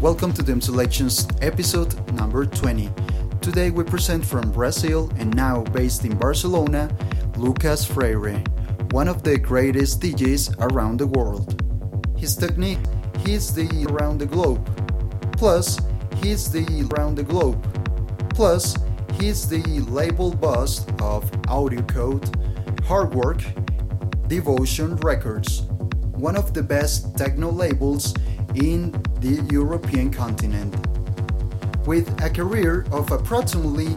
Welcome to Dim Selections episode number 20. Today we present from Brazil and now based in Barcelona, Lucas Freire, one of the greatest DJs around the world. His technique, he's the around the globe. Plus, he's the around the globe. Plus, he's the label boss of Audio Code, Hard Work, Devotion Records, one of the best techno labels in the European continent. With a career of approximately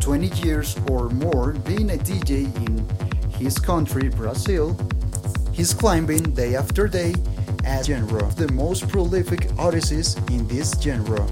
20 years or more being a DJ in his country, Brazil, he's climbing day after day as genre, the most prolific artists in this genre.